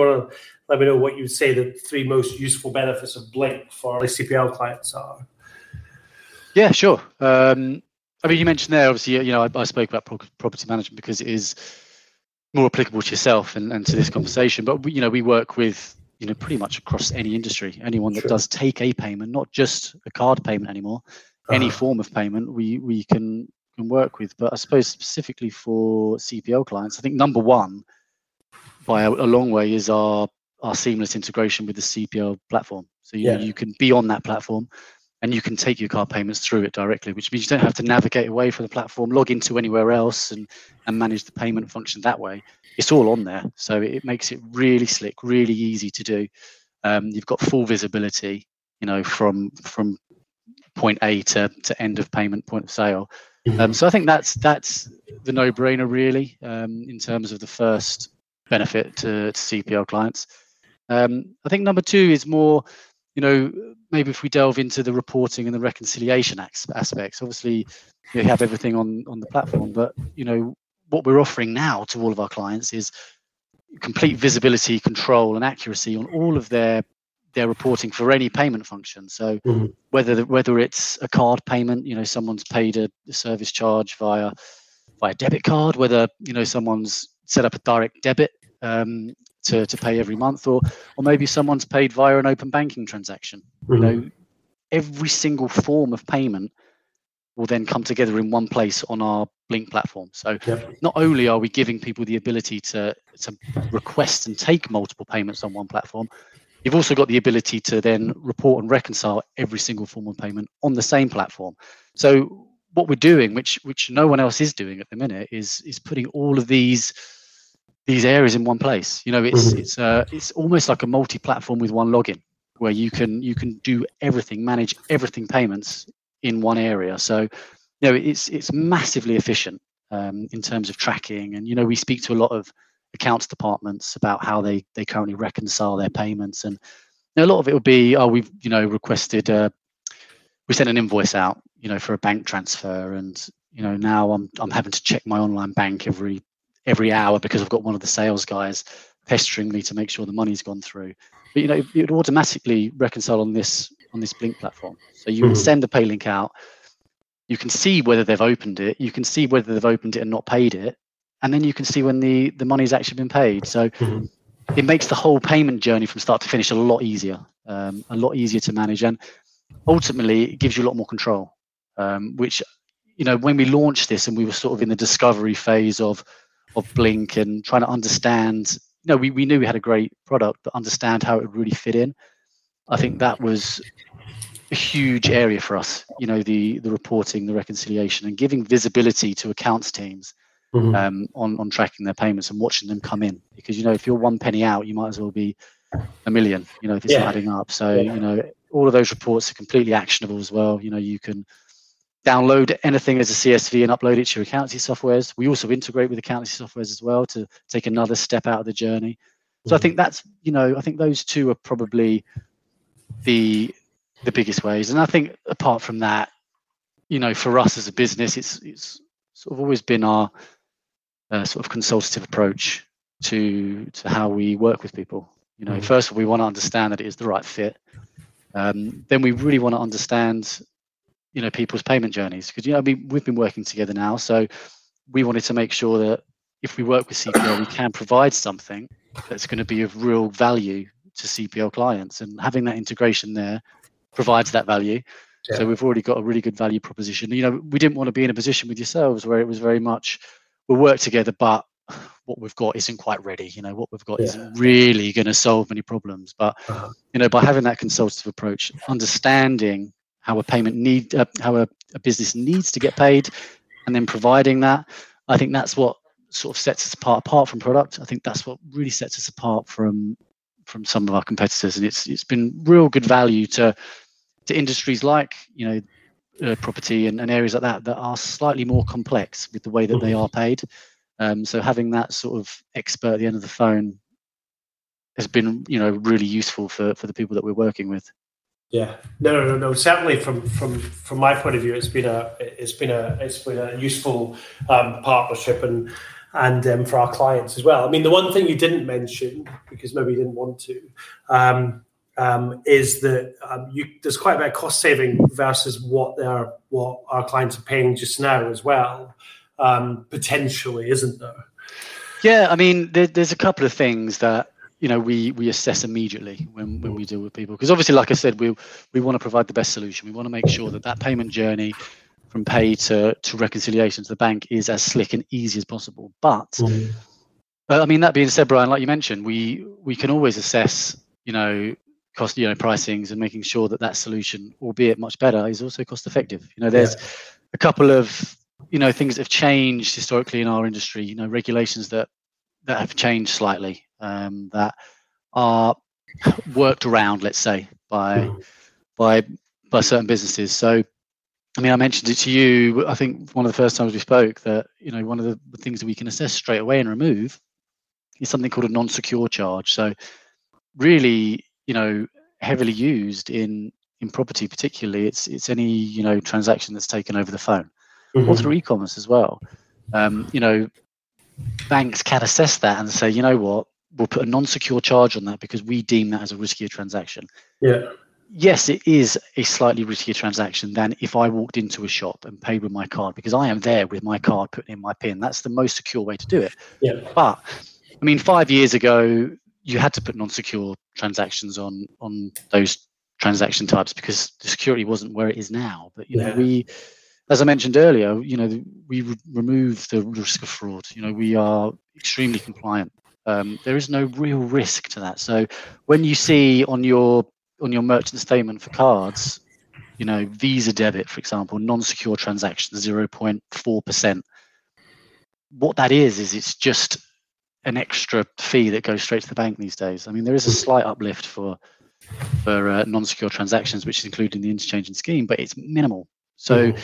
want to let me know what you would say the three most useful benefits of Blink for CPL clients are. Yeah, sure. Um, I mean, you mentioned there, obviously, you know, I, I spoke about pro- property management because it is more applicable to yourself and, and to this conversation. But we, you know, we work with you know pretty much across any industry, anyone that sure. does take a payment, not just a card payment anymore, uh-huh. any form of payment, we we can can work with. But I suppose specifically for CPL clients, I think number one by a, a long way is our our seamless integration with the CPL platform. So you, yeah. you can be on that platform and you can take your card payments through it directly, which means you don't have to navigate away from the platform, log into anywhere else, and and manage the payment function that way. It's all on there, so it makes it really slick, really easy to do. Um, you've got full visibility, you know, from from point A to, to end of payment, point of sale. Mm-hmm. Um, so I think that's that's the no-brainer really um, in terms of the first benefit to, to CPL clients. Um, I think number two is more you know, maybe if we delve into the reporting and the reconciliation aspects, obviously you have everything on on the platform, but you know what we're offering now to all of our clients is complete visibility, control, and accuracy on all of their their reporting for any payment function. So mm-hmm. whether the, whether it's a card payment, you know, someone's paid a, a service charge via via debit card, whether you know someone's set up a direct debit um, to, to pay every month, or or maybe someone's paid via an open banking transaction. Mm-hmm. You know, every single form of payment will then come together in one place on our Blink platform. So yep. not only are we giving people the ability to to request and take multiple payments on one platform, you've also got the ability to then report and reconcile every single form of payment on the same platform. So what we're doing, which which no one else is doing at the minute, is is putting all of these these areas in one place. You know, it's mm-hmm. it's uh, it's almost like a multi-platform with one login, where you can you can do everything, manage everything payments in one area. So, you know, it's it's massively efficient um, in terms of tracking. And you know, we speak to a lot of accounts departments about how they they currently reconcile their payments, and you know, a lot of it will be, oh, we've you know requested, uh, we sent an invoice out, you know, for a bank transfer, and you know now I'm I'm having to check my online bank every every hour because I've got one of the sales guys pestering me to make sure the money's gone through. But you know, it would automatically reconcile on this on this Blink platform. So you mm-hmm. send the pay link out, you can see whether they've opened it, you can see whether they've opened it and not paid it, and then you can see when the the money's actually been paid. So mm-hmm. it makes the whole payment journey from start to finish a lot easier, um, a lot easier to manage, and ultimately it gives you a lot more control. Um, which you know, when we launched this and we were sort of in the discovery phase of of Blink and trying to understand. You know, we, we knew we had a great product, but understand how it would really fit in. I think that was a huge area for us. You know, the the reporting, the reconciliation, and giving visibility to accounts teams mm-hmm. um, on on tracking their payments and watching them come in. Because you know, if you're one penny out, you might as well be a million. You know, if it's yeah. adding up. So yeah. you know, all of those reports are completely actionable as well. You know, you can download anything as a CSV and upload it to your accountancy softwares. We also integrate with accountancy softwares as well to take another step out of the journey. So I mm-hmm. think that's you know I think those two are probably the the biggest ways. And I think apart from that, you know, for us as a business, it's it's sort of always been our uh, sort of consultative approach to to how we work with people. You know, mm-hmm. first of all, we want to understand that it is the right fit. Um, then we really want to understand you know people's payment journeys because you know I mean we've been working together now so we wanted to make sure that if we work with CPL we can provide something that's going to be of real value to CPL clients and having that integration there provides that value yeah. so we've already got a really good value proposition you know we didn't want to be in a position with yourselves where it was very much we'll work together but what we've got isn't quite ready you know what we've got yeah. isn't really going to solve many problems but uh-huh. you know by having that consultative approach understanding how a payment need uh, how a, a business needs to get paid and then providing that. I think that's what sort of sets us apart apart from product. I think that's what really sets us apart from from some of our competitors. And it's it's been real good value to to industries like you know uh, property and, and, areas like that that are slightly more complex with the way that they mm-hmm. are paid. Um, so having that sort of expert at the end of the phone has been you know really useful for for the people that we're working with yeah, no, no, no, no. Certainly, from from from my point of view, it's been a it's been a it's been a useful um, partnership, and and um, for our clients as well. I mean, the one thing you didn't mention because maybe you didn't want to. Um, um, is that um, you, there's quite a bit of cost saving versus what their what our clients are paying just now as well, um, potentially, isn't there? Yeah, I mean, there, there's a couple of things that you know we we assess immediately when when we deal with people because obviously, like I said, we we want to provide the best solution. We want to make sure that that payment journey from pay to to reconciliation to the bank is as slick and easy as possible. But mm-hmm. I mean, that being said, Brian, like you mentioned, we we can always assess, you know, cost you know pricings and making sure that that solution albeit much better is also cost effective you know there's yeah. a couple of you know things that have changed historically in our industry you know regulations that that have changed slightly um, that are worked around let's say by by by certain businesses so I mean, I mentioned it to you. I think one of the first times we spoke that you know one of the things that we can assess straight away and remove is something called a non-secure charge. So, really, you know heavily used in in property particularly it's it's any you know transaction that's taken over the phone mm-hmm. or through e-commerce as well um, you know banks can assess that and say you know what we'll put a non-secure charge on that because we deem that as a riskier transaction yeah yes it is a slightly riskier transaction than if i walked into a shop and paid with my card because i am there with my card putting in my pin that's the most secure way to do it yeah but i mean five years ago you had to put non-secure transactions on on those transaction types because the security wasn't where it is now. But you know, we, as I mentioned earlier, you know, we would remove the risk of fraud. You know, we are extremely compliant. Um, there is no real risk to that. So when you see on your on your merchant statement for cards, you know, Visa debit, for example, non-secure transactions, zero point four percent. What that is is it's just an extra fee that goes straight to the bank these days. I mean, there is a slight uplift for for uh, non-secure transactions, which is included in the interchanging scheme, but it's minimal. So mm-hmm.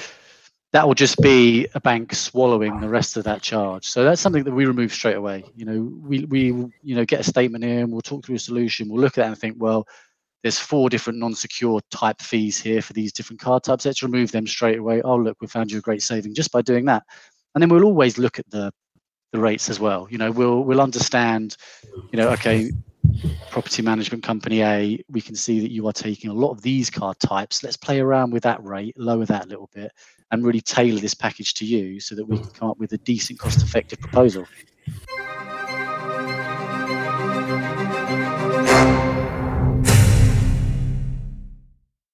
That will just be a bank swallowing the rest of that charge. So that's something that we remove straight away. You know, we we you know get a statement in, we'll talk through a solution, we'll look at that and think, well, there's four different non-secure type fees here for these different card types. Let's remove them straight away. Oh, look, we found you a great saving just by doing that. And then we'll always look at the the rates as well. You know, we'll we'll understand, you know, okay, property management company A, we can see that you are taking a lot of these card types. Let's play around with that rate, lower that a little bit, and really tailor this package to you so that we can come up with a decent cost effective proposal.